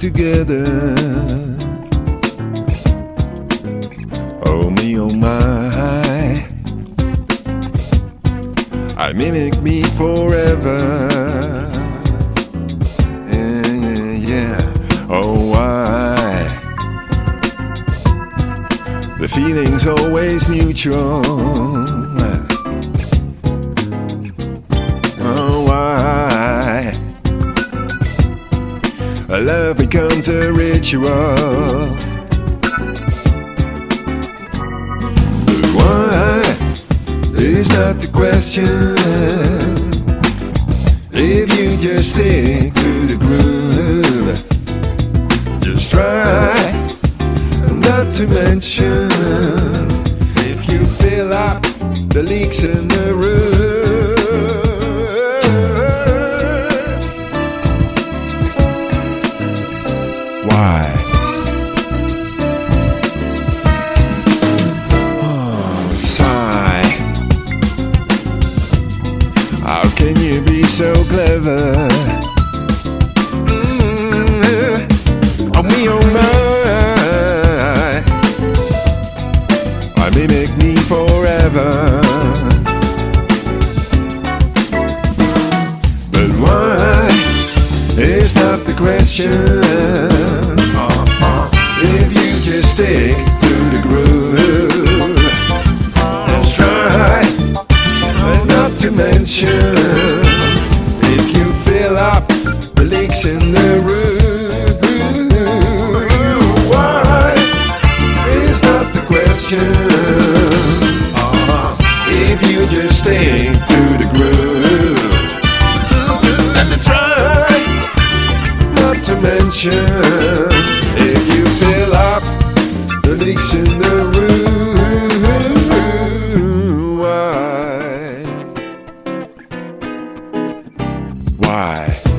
together. Oh me, oh my. I mimic me forever. Yeah. Oh, why? The feeling's always mutual. Love becomes a ritual. But why is not the question? If you just stick to the groove, just try not to mention if you fill up the leaks in the roof. why. Oh, sigh. How can you be so clever? Mm-hmm. Oh, me, oh, my. Why mimic me forever. But why is not the question? to the groove. Try, not to mention if you fill up the leaks in the. Why? Why?